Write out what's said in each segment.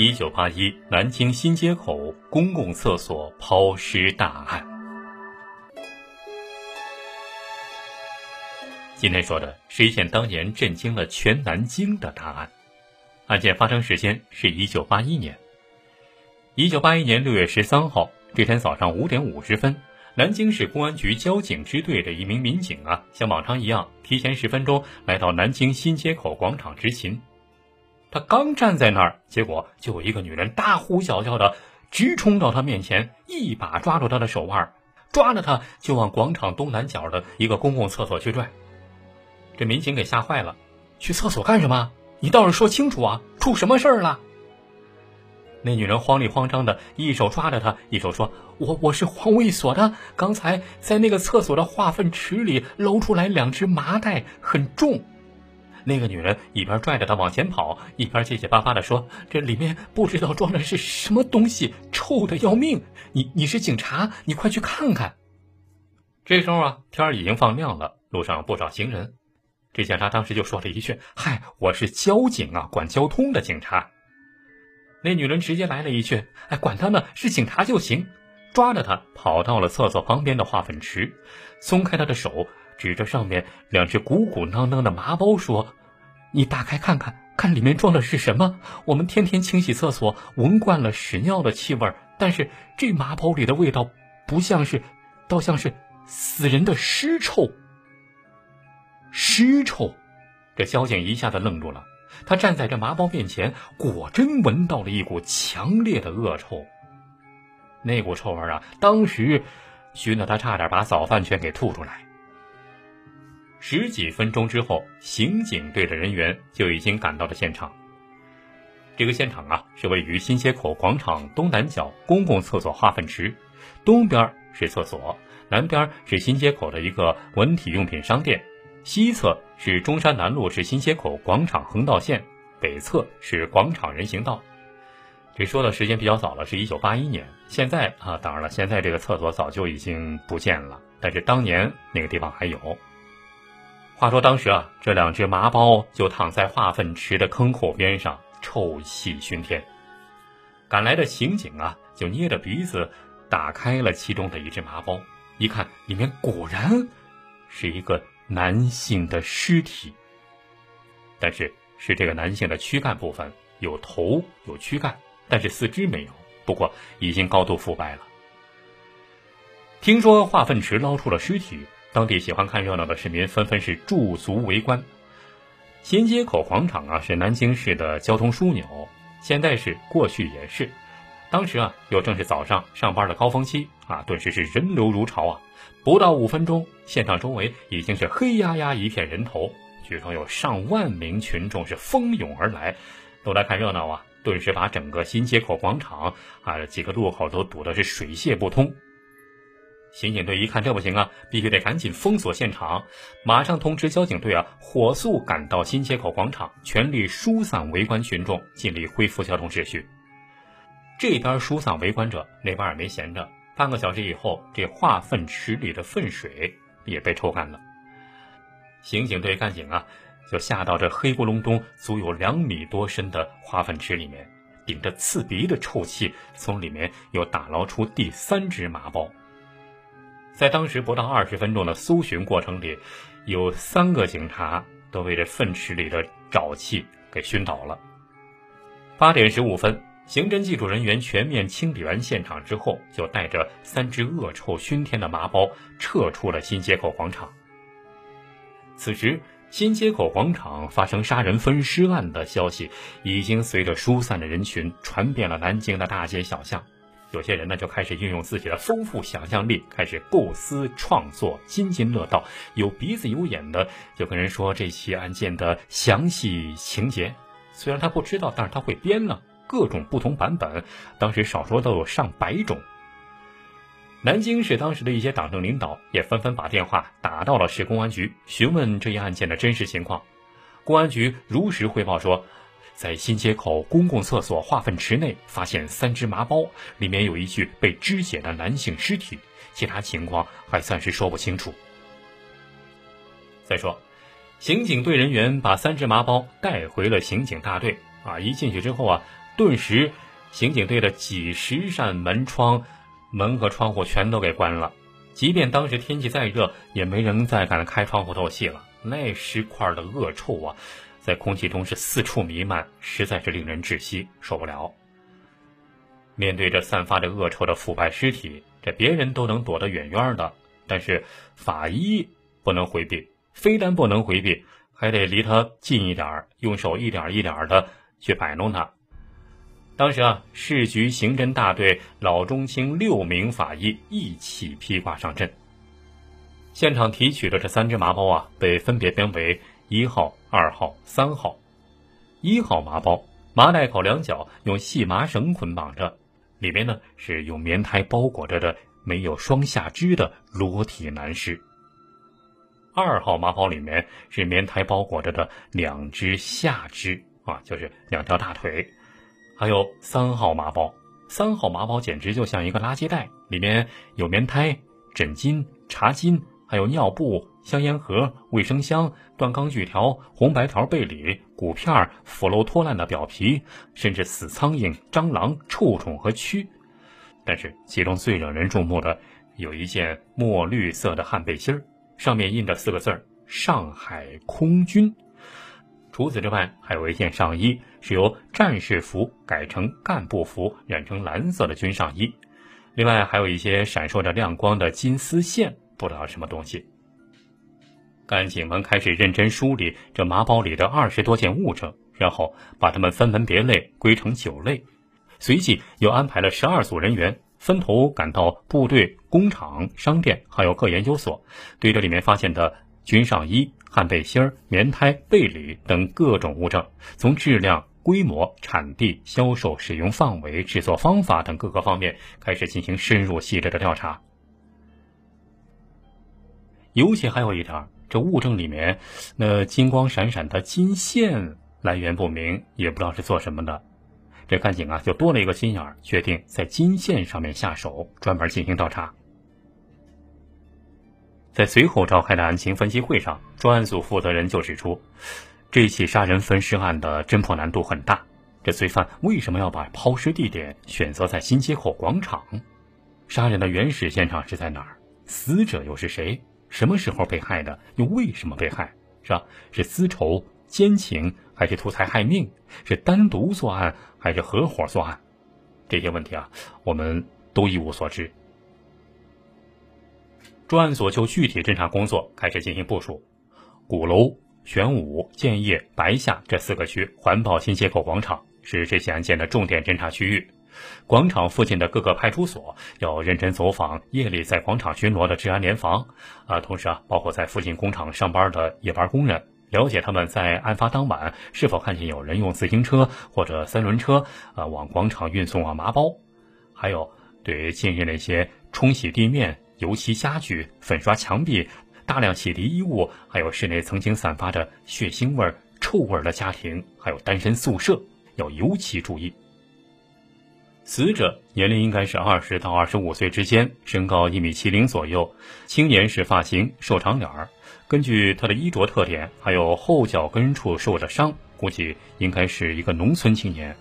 一九八一南京新街口公共厕所抛尸大案。今天说的是一件当年震惊了全南京的大案。案件发生时间是一九八一年。一九八一年六月十三号这天早上五点五十分，南京市公安局交警支队的一名民警啊，像往常一样，提前十分钟来到南京新街口广场执勤。他刚站在那儿，结果就有一个女人大呼小叫的直冲到他面前，一把抓住他的手腕，抓着他就往广场东南角的一个公共厕所去拽。这民警给吓坏了，去厕所干什么？你倒是说清楚啊！出什么事儿了？那女人慌里慌张的，一手抓着他，一手说：“我我是环卫所的，刚才在那个厕所的化粪池里捞出来两只麻袋，很重。”那个女人一边拽着他往前跑，一边结结巴巴的说：“这里面不知道装的是什么东西，臭的要命！你你是警察，你快去看看。”这时候啊，天已经放亮了，路上不少行人。这警察当时就说了一句：“嗨，我是交警啊，管交通的警察。”那女人直接来了一句：“哎，管他呢，是警察就行。”抓着他跑到了厕所旁边的化粪池，松开他的手，指着上面两只鼓鼓囊囊的麻包说。你打开看看，看里面装的是什么？我们天天清洗厕所，闻惯了屎尿的气味，但是这麻包里的味道不像是，倒像是死人的尸臭。尸臭，这交警一下子愣住了。他站在这麻包面前，果真闻到了一股强烈的恶臭。那股臭味啊，当时熏得他差点把早饭全给吐出来。十几分钟之后，刑警队的人员就已经赶到了现场。这个现场啊，是位于新街口广场东南角公共厕所化粪池，东边是厕所，南边是新街口的一个文体用品商店，西侧是中山南路至新街口广场横道线，北侧是广场人行道。这说的时间比较早了，是一九八一年。现在啊，当然了，现在这个厕所早就已经不见了，但是当年那个地方还有。话说当时啊，这两只麻包就躺在化粪池的坑口边上，臭气熏天。赶来的刑警啊，就捏着鼻子打开了其中的一只麻包，一看里面果然是一个男性的尸体。但是是这个男性的躯干部分有头有躯干，但是四肢没有，不过已经高度腐败了。听说化粪池捞出了尸体。当地喜欢看热闹的市民纷纷是驻足围观。新街口广场啊，是南京市的交通枢纽，现在是，过去也是。当时啊，又正是早上上班的高峰期啊，顿时是人流如潮啊。不到五分钟，现场周围已经是黑压压一片人头，据说有上万名群众是蜂拥而来，都来看热闹啊。顿时把整个新街口广场啊几个路口都堵得是水泄不通。刑警队一看这不行啊，必须得赶紧封锁现场，马上通知交警队啊，火速赶到新街口广场，全力疏散围观群众，尽力恢复交通秩序。这边疏散围观者，那边也没闲着。半个小时以后，这化粪池里的粪水也被抽干了。刑警队干警啊，就下到这黑咕隆咚、足有两米多深的化粪池里面，顶着刺鼻的臭气，从里面又打捞出第三只麻包。在当时不到二十分钟的搜寻过程里，有三个警察都被这粪池里的沼气给熏倒了。八点十五分，刑侦技术人员全面清理完现场之后，就带着三只恶臭熏天的麻包撤出了新街口广场。此时，新街口广场发生杀人分尸案的消息，已经随着疏散的人群传遍了南京的大街小巷。有些人呢就开始运用自己的丰富想象力，开始构思创作，津津乐道。有鼻子有眼的就跟人说这起案件的详细情节，虽然他不知道，但是他会编呢，各种不同版本，当时少说都有上百种。南京市当时的一些党政领导也纷纷把电话打到了市公安局，询问这一案件的真实情况。公安局如实汇报说。在新街口公共厕所化粪池内发现三只麻包，里面有一具被肢解的男性尸体，其他情况还暂时说不清楚。再说，刑警队人员把三只麻包带回了刑警大队啊，一进去之后啊，顿时刑警队的几十扇门窗、门和窗户全都给关了。即便当时天气再热，也没人再敢开窗户透气了。那尸块的恶臭啊，在空气中是四处弥漫，实在是令人窒息，受不了。面对着散发着恶臭的腐败尸体，这别人都能躲得远远的，但是法医不能回避，非但不能回避，还得离他近一点用手一点一点的去摆弄他。当时啊，市局刑侦大队老中青六名法医一起披挂上阵。现场提取的这三只麻包啊，被分别编为一号、二号、三号。一号麻包，麻袋口两角用细麻绳捆绑着，里面呢是用棉胎包裹着的没有双下肢的裸体男尸。二号麻包里面是棉胎包裹着的两只下肢啊，就是两条大腿。还有三号麻包，三号麻包简直就像一个垃圾袋，里面有棉胎、枕巾、茶巾，还有尿布、香烟盒、卫生箱、断钢锯条、红白条背里、骨片、腐漏脱烂的表皮，甚至死苍蝇、蟑螂、臭虫和蛆。但是其中最惹人注目的，有一件墨绿色的汗背心儿，上面印着四个字儿：“上海空军”。除此之外，还有一件上衣是由战士服改成干部服，染成蓝色的军上衣。另外，还有一些闪烁着亮光的金丝线，不知道什么东西。干警们开始认真梳理这麻包里的二十多件物证，然后把它们分门别类归成九类。随即又安排了十二组人员分头赶到部队、工厂、商店，还有各研究所，对这里面发现的军上衣。汗背心、棉胎、被里等各种物证，从质量、规模、产地、销售、使用范围、制作方法等各个方面开始进行深入细致的调查。尤其还有一点，这物证里面那金光闪闪的金线来源不明，也不知道是做什么的。这干警啊，就多了一个心眼儿，决定在金线上面下手，专门进行调查。在随后召开的案情分析会上，专案组负责人就指出，这起杀人分尸案的侦破难度很大。这罪犯为什么要把抛尸地点选择在新街口广场？杀人的原始现场是在哪儿？死者又是谁？什么时候被害的？又为什么被害？是吧？是私仇、奸情，还是图财害命？是单独作案，还是合伙作案？这些问题啊，我们都一无所知。专案组就具体侦查工作开始进行部署，鼓楼、玄武、建业、白下这四个区环抱新街口广场，是这起案件的重点侦查区域。广场附近的各个派出所要认真走访夜里在广场巡逻的治安联防，啊，同时啊，包括在附近工厂上班的夜班工人，了解他们在案发当晚是否看见有人用自行车或者三轮车啊往广场运送啊麻包，还有对于近日那些冲洗地面。油漆家具、粉刷墙壁、大量洗涤衣物，还有室内曾经散发着血腥味、臭味的家庭，还有单身宿舍，要尤其注意。死者年龄应该是二十到二十五岁之间，身高一米七零左右，青年式发型，瘦长脸儿。根据他的衣着特点，还有后脚跟处受的伤，估计应该是一个农村青年。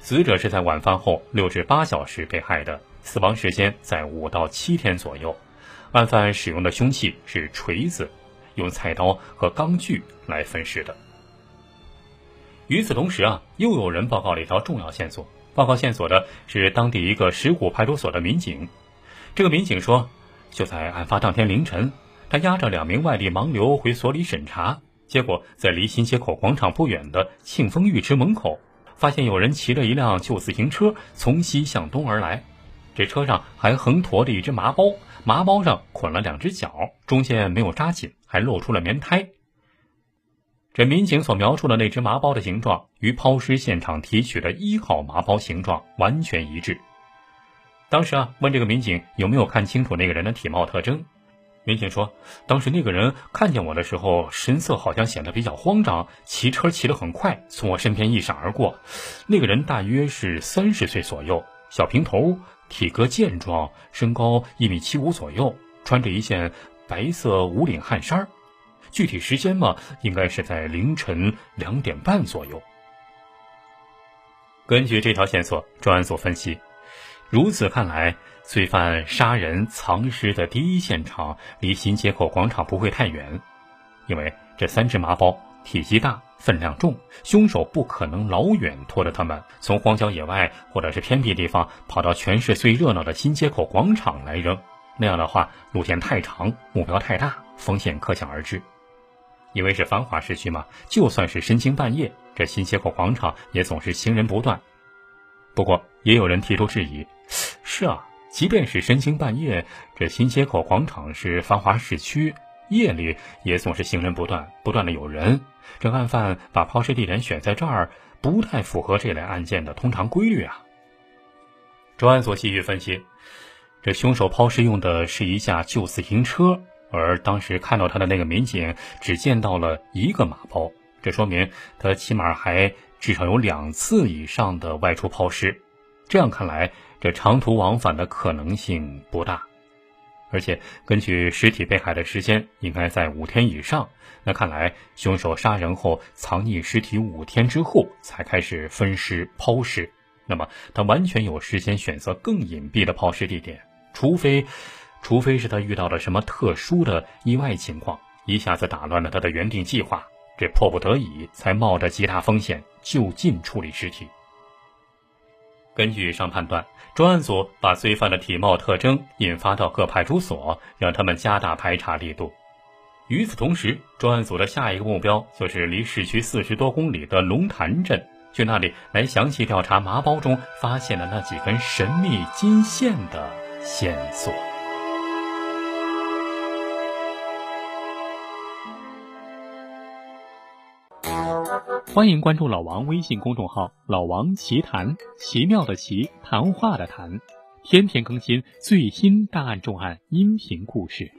死者是在晚饭后六至八小时被害的。死亡时间在五到七天左右，案犯使用的凶器是锤子，用菜刀和钢锯来分尸的。与此同时啊，又有人报告了一条重要线索。报告线索的是当地一个石鼓派出所的民警。这个民警说，就在案发当天凌晨，他押着两名外地盲流回所里审查，结果在离新街口广场不远的庆丰浴池门口，发现有人骑着一辆旧自行车从西向东而来。这车上还横驮着一只麻包，麻包上捆了两只脚，中间没有扎紧，还露出了棉胎。这民警所描述的那只麻包的形状，与抛尸现场提取的一号麻包形状完全一致。当时啊，问这个民警有没有看清楚那个人的体貌特征，民警说，当时那个人看见我的时候，神色好像显得比较慌张，骑车骑得很快，从我身边一闪而过。那个人大约是三十岁左右，小平头。体格健壮，身高一米七五左右，穿着一件白色无领汗衫具体时间嘛，应该是在凌晨两点半左右。根据这条线索，专案组分析，如此看来，罪犯杀人藏尸的第一现场离新街口广场不会太远，因为这三只麻包体积大、分量重，凶手不可能老远拖着他们从荒郊野外或者是偏僻地方跑到全市最热闹的新街口广场来扔。那样的话，路线太长，目标太大，风险可想而知。因为是繁华市区嘛，就算是深更半夜，这新街口广场也总是行人不断。不过，也有人提出质疑：是啊，即便是深更半夜，这新街口广场是繁华市区，夜里也总是行人不断，不断的有人。这案犯把抛尸地点选在这儿，不太符合这类案件的通常规律啊。专案组继续分析，这凶手抛尸用的是一架旧自行车。而当时看到他的那个民警只见到了一个马包，这说明他起码还至少有两次以上的外出抛尸。这样看来，这长途往返的可能性不大。而且根据尸体被害的时间，应该在五天以上。那看来，凶手杀人后藏匿尸体五天之后才开始分尸抛尸。那么他完全有时间选择更隐蔽的抛尸地点，除非。除非是他遇到了什么特殊的意外情况，一下子打乱了他的原定计划，这迫不得已才冒着极大风险就近处理尸体。根据以上判断，专案组把罪犯的体貌特征引发到各派出所，让他们加大排查力度。与此同时，专案组的下一个目标就是离市区四十多公里的龙潭镇，去那里来详细调查麻包中发现的那几根神秘金线的线索。欢迎关注老王微信公众号“老王奇谈”，奇妙的奇，谈话的谈，天天更新最新大案重案音频故事。